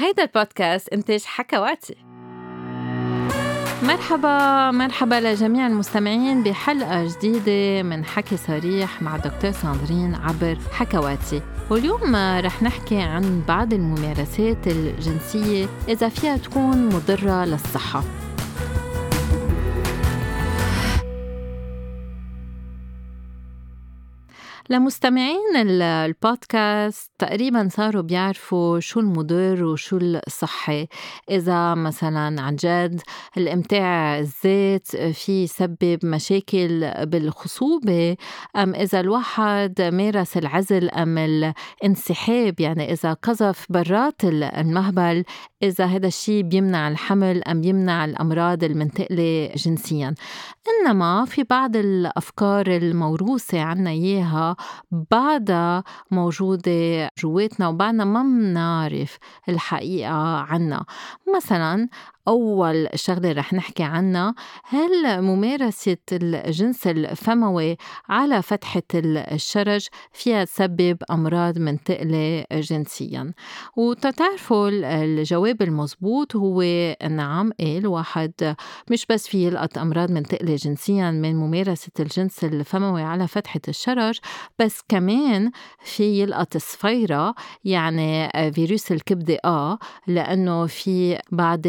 هيدا البودكاست إنتاج حكواتي. مرحبا مرحبا لجميع المستمعين بحلقة جديدة من حكي صريح مع دكتور ساندرين عبر حكواتي. واليوم رح نحكي عن بعض الممارسات الجنسية إذا فيها تكون مضرة للصحة. لمستمعين البودكاست تقريبا صاروا بيعرفوا شو المضر وشو الصحي إذا مثلا عن جد الإمتاع الذات في يسبب مشاكل بالخصوبة أم إذا الواحد مارس العزل أم الانسحاب يعني إذا قذف برات المهبل إذا هذا الشيء بيمنع الحمل أم بيمنع الأمراض المنتقلة جنسيا. إنما في بعض الأفكار الموروثة عنا إياها بعدها موجودة جواتنا وبعدنا ما منعرف الحقيقة عنا. مثلا أول شغلة رح نحكي عنها هل ممارسة الجنس الفموي على فتحة الشرج فيها تسبب أمراض منتقلة جنسيا؟ وتتعرفوا الجواب المزبوط هو نعم إيه الواحد مش بس في يلقط أمراض منتقلة جنسيا من ممارسة الجنس الفموي على فتحة الشرج بس كمان في يلقط صفيرة يعني فيروس الكبدة آه لأنه في بعض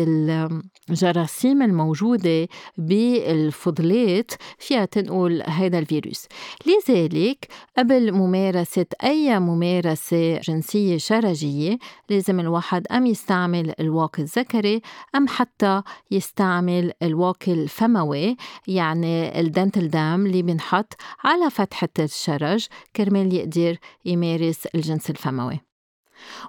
الجراثيم الموجودة بالفضلات فيها تنقل هذا الفيروس. لذلك قبل ممارسة أي ممارسة جنسية شرجية لازم الواحد أم يستعمل الواقي الذكري أم حتى يستعمل الواقي الفموي يعني الدنتل دام اللي بنحط على فتحة الشرج كرمال يقدر يمارس الجنس الفموي.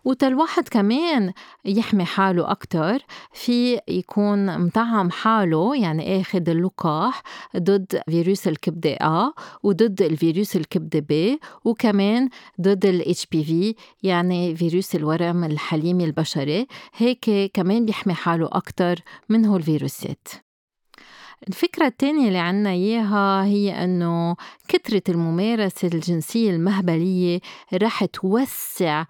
وتا الواحد كمان يحمي حاله أكتر. في يكون مطعم حاله يعني آخد اللقاح ضد فيروس الكبدة A وضد الفيروس الكبدة B وكمان ضد ال HPV يعني فيروس الورم الحليمي البشري. هيك كمان بيحمي حاله أكتر من هول الفيروسات الفكرة التانية اللي عنا إياها هي أنه كثرة الممارسة الجنسية المهبلية رح توسع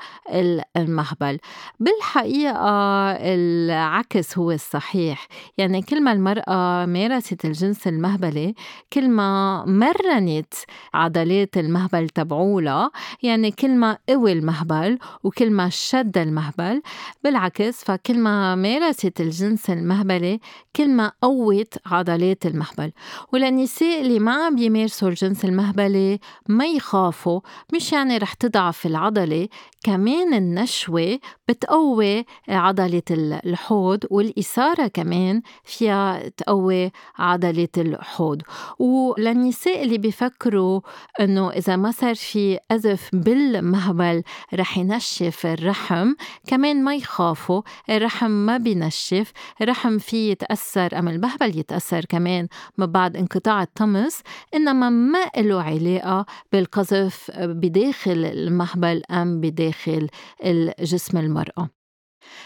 المهبل. بالحقيقة العكس هو الصحيح. يعني كل ما المرأة مارست الجنس المهبلي كل ما مرنت عضلات المهبل تبعولها يعني كل ما قوي المهبل وكل ما شد المهبل. بالعكس فكل ما مارست الجنس المهبلي كل ما قوت عضلات المهبل. وللنساء اللي ما عم بيمارسوا الجنس المهبلي ما يخافوا مش يعني رح تضعف العضلة كمان النشوة بتقوي عضلة الحوض والإثارة كمان فيها تقوي عضلة الحوض. وللنساء اللي بيفكروا إنه إذا ما صار في أزف بالمهبل رح ينشف الرحم كمان ما يخافوا الرحم ما بينشف الرحم فيه يتأثر أما المهبل يتأثر كمان من بعد انقطاع الطمس إنما ما له علاقة بالقذف بداخل المهبل أم بداخل الجسم المرأة.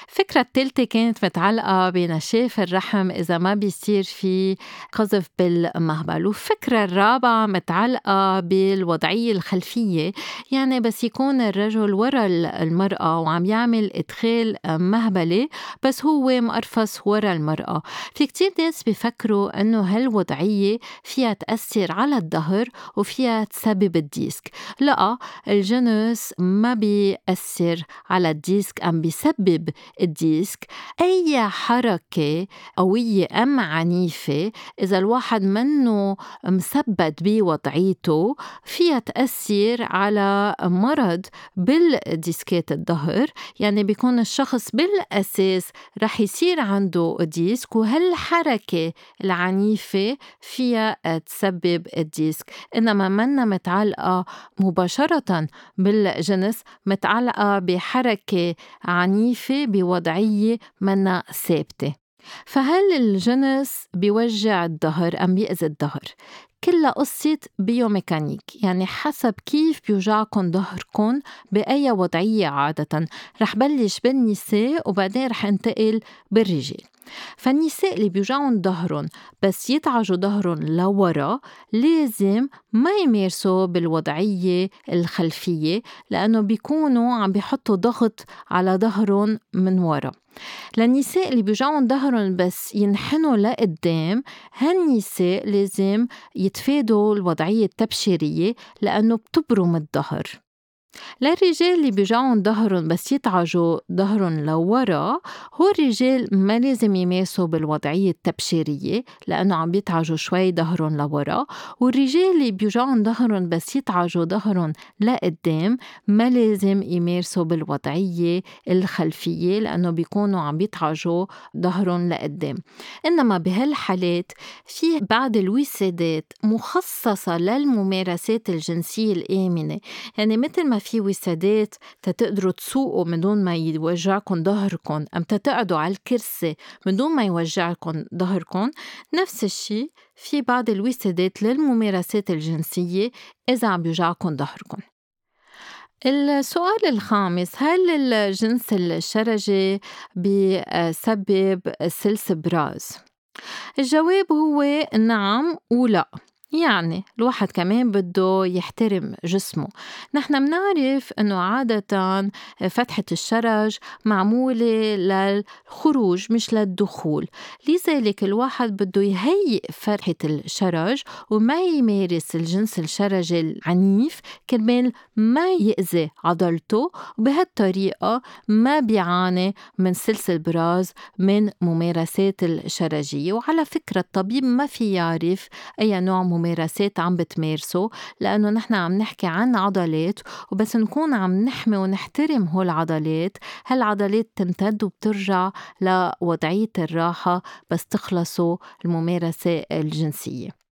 الفكرة الثالثة كانت متعلقة بنشاف الرحم إذا ما بيصير في قذف بالمهبل. والفكرة الرابعة متعلقة بالوضعية الخلفية يعني بس يكون الرجل ورا المرأة وعم يعمل إدخال مهبلي بس هو مقرفص ورا المرأة. في كتير ناس بيفكروا أنه هالوضعية فيها تأثر على الظهر وفيها تسبب ال disc. لا الجنس ما بيأثر على ال disc أم بيسبب ال disc أي حركة قوية أم عنيفة إذا الواحد منه مثبت بوضعيته فيها تأثير على مرض بالديسكات الظهر يعني بيكون الشخص بالأساس رح يصير عنده disc وهالحركة العنيفة فيها تسبب ال disc؟ إنما منا متعلقة مباشرة بالجنس متعلقة بحركة عنيفة بوضعية منا ثابتة. فهل الجنس بيوجع الظهر أم بيأذي الظهر؟ كلها قصة بيوميكانيك يعني حسب كيف بيوجعكم ظهركم بأي وضعية عادة. رح بلش بالنساء وبعدين رح انتقل بالرجال. فالنساء اللي بيوجعهم ظهرهم بس يتعجوا ظهرهم لورا لازم ما يمارسوا بالوضعية الخلفية لأنه بيكونوا عم بيحطوا ضغط على ظهرهم من ورا. للنساء اللي بيوجعهم ظهرهم بس ينحنوا لقدام هالنساء لازم يتفادوا الوضعية التبشيرية لأنه بتبرم الظهر. للرجال اللي بيوجعهم ظهرهم بس يتعجوا ظهرهم لورا. هو الرجال ما لازم يمارسوا بالوضعية التبشيرية لأنه عم بيتعجوا شوي ظهرهم لورا. والرجال اللي بيوجعهم ظهرهم بس يتعجوا ظهرهم لقدام ما لازم يمارسوا بالوضعية الخلفية لأنه بيكونوا عم بيتعجوا ظهرهم لقدام. إنما بهالحالات في بعض الوسادات مخصصة للممارسات الجنسية الآمنة. يعني مثل ما في وسادات تتقدروا تسوقوا من دون ما يوجعكم ظهركم. أم تتقعدوا على الكرسي من دون ما يوجعكم ظهركم. نفس الشيء في بعض الوسادات للممارسات الجنسية إذا عم بيوجعكم ظهركم. السؤال الخامس هل الجنس الشرجي بسبب سلس براز؟ الجواب هو نعم ولا. يعني الواحد كمان بده يحترم جسمه. نحن منعرف إنه عادة فتحة الشرج معمولة للخروج مش للدخول. لذلك الواحد بده يهيئ فتحة الشرج وما يمارس الجنس الشرجي العنيف كرمال ما يأذي عضلته وبهالطريقة ما بيعاني من سلسل براز من ممارسات الشرجية. وعلى فكرة الطبيب ما في يعرف أي نوع ممارسات عم بتمارسه لأنه نحن عم نحكي عن عضلات وبس نكون عم نحمي ونحترم هول العضلات هالعضلات تمتد وبترجع لوضعية الراحة بس تخلصوا الممارسة الجنسية.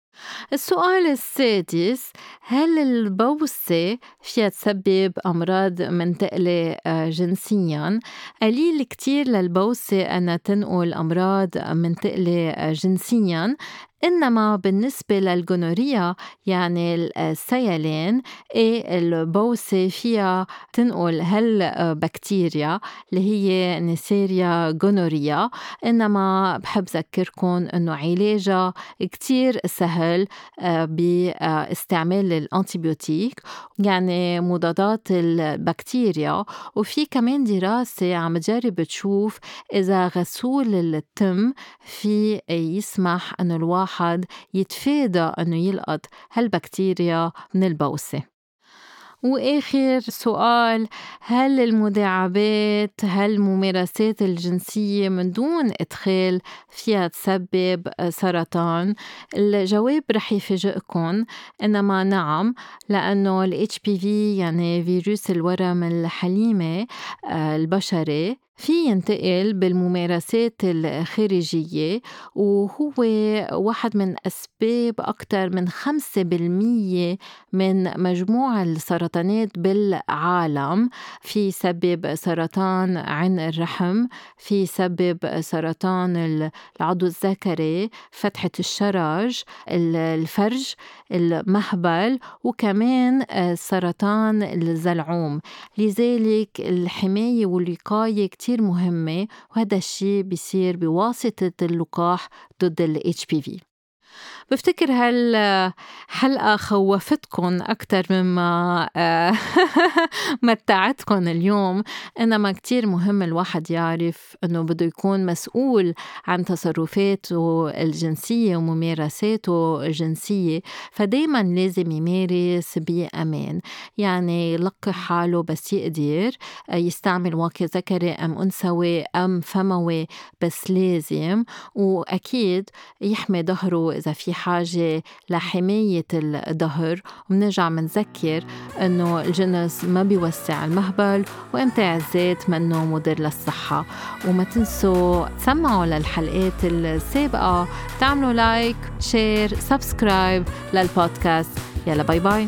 السؤال السادس هل البوسة فيها تسبب أمراض منتقلة آه، جنسيا؟ قليل كتير للبوسة أنها تنقل أمراض منتقلة آه، جنسيا. إنما بالنسبة لل gonorrhea يعني السيلان إيه البوسة فيها تنقل هالبكتيريا اللي هي Neisseria gonorrhoeae إنما بحب ذكركم إنه علاجها كتير سهل آه، باستعمال ال antibiotic يعني مضادات البكتيريا. وفي كمان دراسة عم تجرب تشوف إذا غسول التم في يسمح إنه الواحد الواحد يتفادى أنه يلقط هالبكتيريا من البوسة. وآخر سؤال هل المداعبات هل الممارسات الجنسية من دون إدخال فيها تسبب سرطان؟ الجواب رح يفاجئكم إنما نعم لأنه ال HPV يعني فيروس الورم الحليمة آه، البشري في ينتقل بالممارسات الخارجية وهو واحد من أسباب أكثر من خمسة بالمية من مجموع السرطانات بالعالم. في سبب سرطان عن الرحم في سبب سرطان العضو الذكري فتحة الشرج الفرج المهبل وكمان سرطان الزلعوم. لذلك الحماية والوقاية كتير كتير مهمة وهذا الشيء بيصير بواسطة اللقاح ضد ال HPV بفتكر هالحلقة خوفتكم أكتر مما آه، متعتكم اليوم. إنما كتير مهم الواحد يعرف إنه بده يكون مسؤول عن تصرفاته الجنسية وممارساته الجنسية. فدايما لازم يمارس بأمان. يعني يلقي حاله بس يقدر آه، يستعمل واقي ذكري أم أنثوي أم فموي بس لازم. وأكيد يحمي ظهره إذا في حاجة لحماية الظهر. ومنرجع منذكر إنه الجنس ما بيوسع المهبل وإمتاع الذات منه مضر للصحة. وما تنسوا تسمعوا للحلقات السابقة. تعملوا لايك شير سبسكرايب للبودكاست. يلا باي باي.